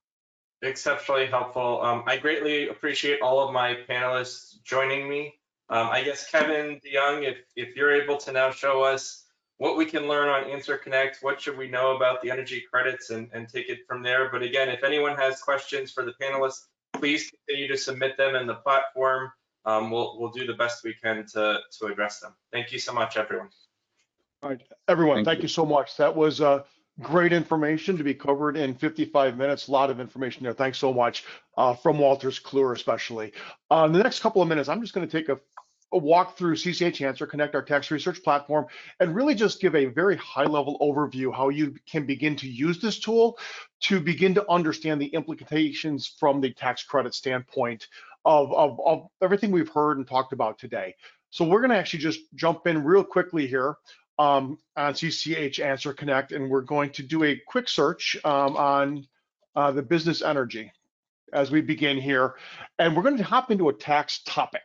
exceptionally helpful. Um, I greatly appreciate all of my panelists joining me. Um, I guess Kevin DeYoung, if, if you're able to now show us what we can learn on Answer Connect, what should we know about the energy credits and, and take it from there. But again, if anyone has questions for the panelists, please continue to submit them in the platform. Um, we'll, we'll do the best we can to, to address them. Thank you so much, everyone. All right, everyone, Thank thank you. you so much. That was uh, great information to be covered in 55 minutes. A lot of information there. Thanks so much uh, from Wolters Kluwer especially. Uh, in the next couple of minutes, I'm just going to take a, a walk through CCH Answer, Connect our tax research platform, and really just give a very high level overview how you can begin to use this tool to begin to understand the implications from the tax credit standpoint of, of, of everything we've heard and talked about today. So we're going to actually just jump in real quickly here um, on CCH Answer Connect, and we're going to do a quick search um, on uh, the business energy as we begin here. And we're going to hop into a tax topic.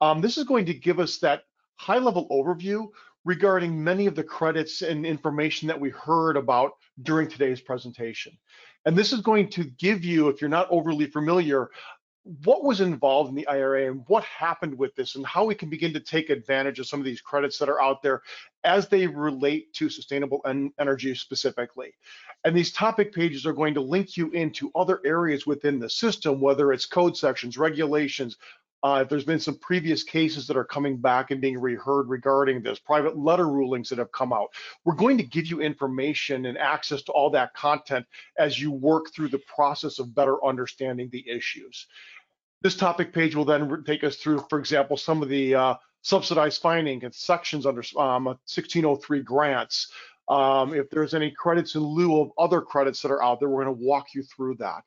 Um, this is going to give us that high level overview regarding many of the credits and information that we heard about during today's presentation. And this is going to give you, if you're not overly familiar, what was involved in the IRA and what happened with this and how we can begin to take advantage of some of these credits that are out there as they relate to sustainable en- energy specifically. And these topic pages are going to link you into other areas within the system, whether it's code sections, regulations, uh, there's been some previous cases that are coming back and being reheard regarding this, private letter rulings that have come out. We're going to give you information and access to all that content as you work through the process of better understanding the issues. This topic page will then take us through, for example, some of the uh, subsidized finding and sections under um, 1603 grants. Um, if there's any credits in lieu of other credits that are out there, we're going to walk you through that.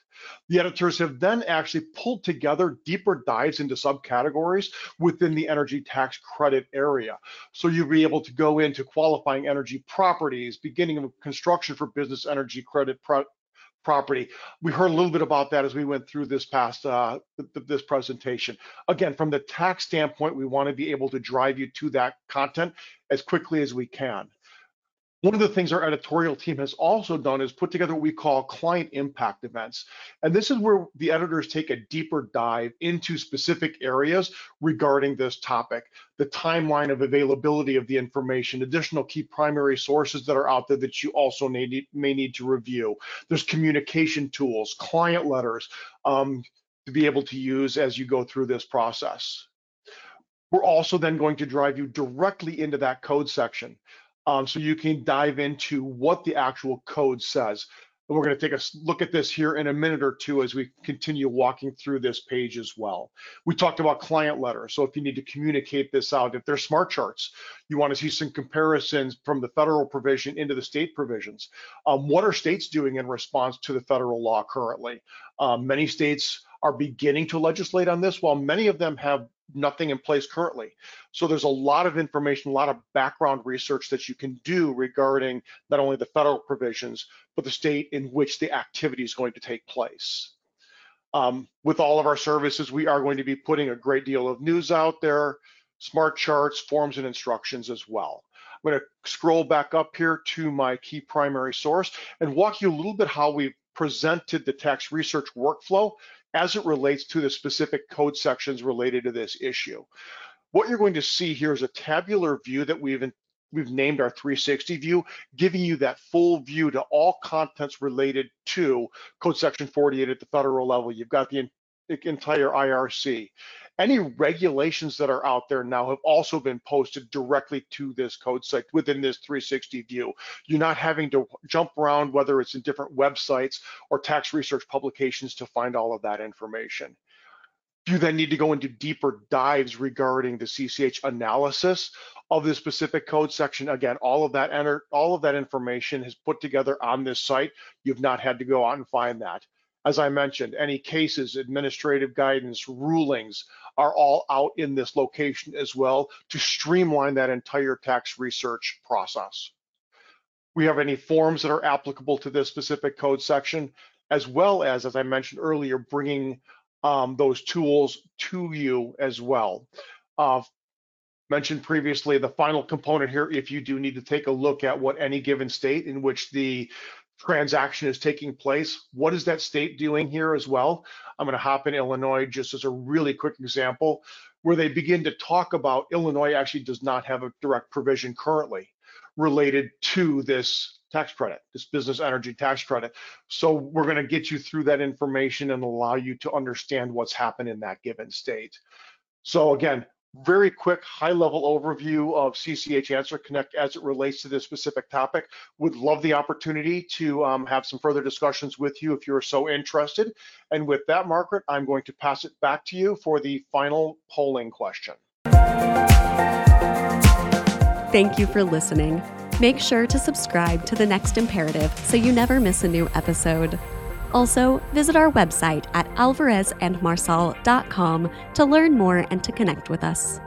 The editors have then actually pulled together deeper dives into subcategories within the energy tax credit area. So you'll be able to go into qualifying energy properties, beginning of construction for business energy credit pro property. We heard a little bit about that as we went through this past uh, th this presentation. Again, from the tax standpoint, we want to be able to drive you to that content as quickly as we can. One of the things our editorial team has also done is put together what we call client impact events. And this is where the editors take a deeper dive into specific areas regarding this topic, the timeline of availability of the information, additional key primary sources that are out there that you also may need to review. There's communication tools, client letters um, to be able to use as you go through this process. We're also then going to drive you directly into that code section um, so you can dive into what the actual code says. And we're going to take a look at this here in a minute or two as we continue walking through this page as well. We talked about client letters. So if you need to communicate this out, if they're smart charts, you want to see some comparisons from the federal provision into the state provisions. Um, what are states doing in response to the federal law currently? Um, many states are beginning to legislate on this, while many of them have nothing in place currently. So there's a lot of information, a lot of background research that you can do regarding not only the federal provisions, but the state in which the activity is going to take place. Um, with all of our services, we are going to be putting a great deal of news out there, smart charts, forms, and instructions as well. I'm going to scroll back up here to my key primary source and walk you a little bit how we've presented the tax research workflow as it relates to the specific code sections related to this issue. What you're going to see here is a tabular view that we've we've named our 360 view, giving you that full view to all contents related to code section 48 at the federal level. You've got the entire IRC. Any regulations that are out there now have also been posted directly to this code site within this 360 view. You're not having to jump around, whether it's in different websites or tax research publications to find all of that information. You then need to go into deeper dives regarding the CCH analysis of the specific code section. Again, all of that enter, all of that information is put together on this site. You've not had to go out and find that. As I mentioned, any cases, administrative guidance, rulings are all out in this location as well to streamline that entire tax research process. We have any forms that are applicable to this specific code section, as well as, as I mentioned earlier, bringing um, those tools to you as well. Uh, mentioned previously, the final component here, if you do need to take a look at what any given state in which the transaction is taking place. What is that state doing here as well? I'm going to hop in Illinois just as a really quick example where they begin to talk about Illinois actually does not have a direct provision currently related to this tax credit, this business energy tax credit. So we're going to get you through that information and allow you to understand what's happened in that given state. So again, very quick high level overview of CCH Answer Connect as it relates to this specific topic. Would love the opportunity to um, have some further discussions with you if you're so interested. And with that, Margaret, I'm going to pass it back to you for the final polling question. Thank you for listening. Make sure to subscribe to The Next Imperative so you never miss a new episode. Also, visit our website at alvarezandmarsal.com to learn more and to connect with us.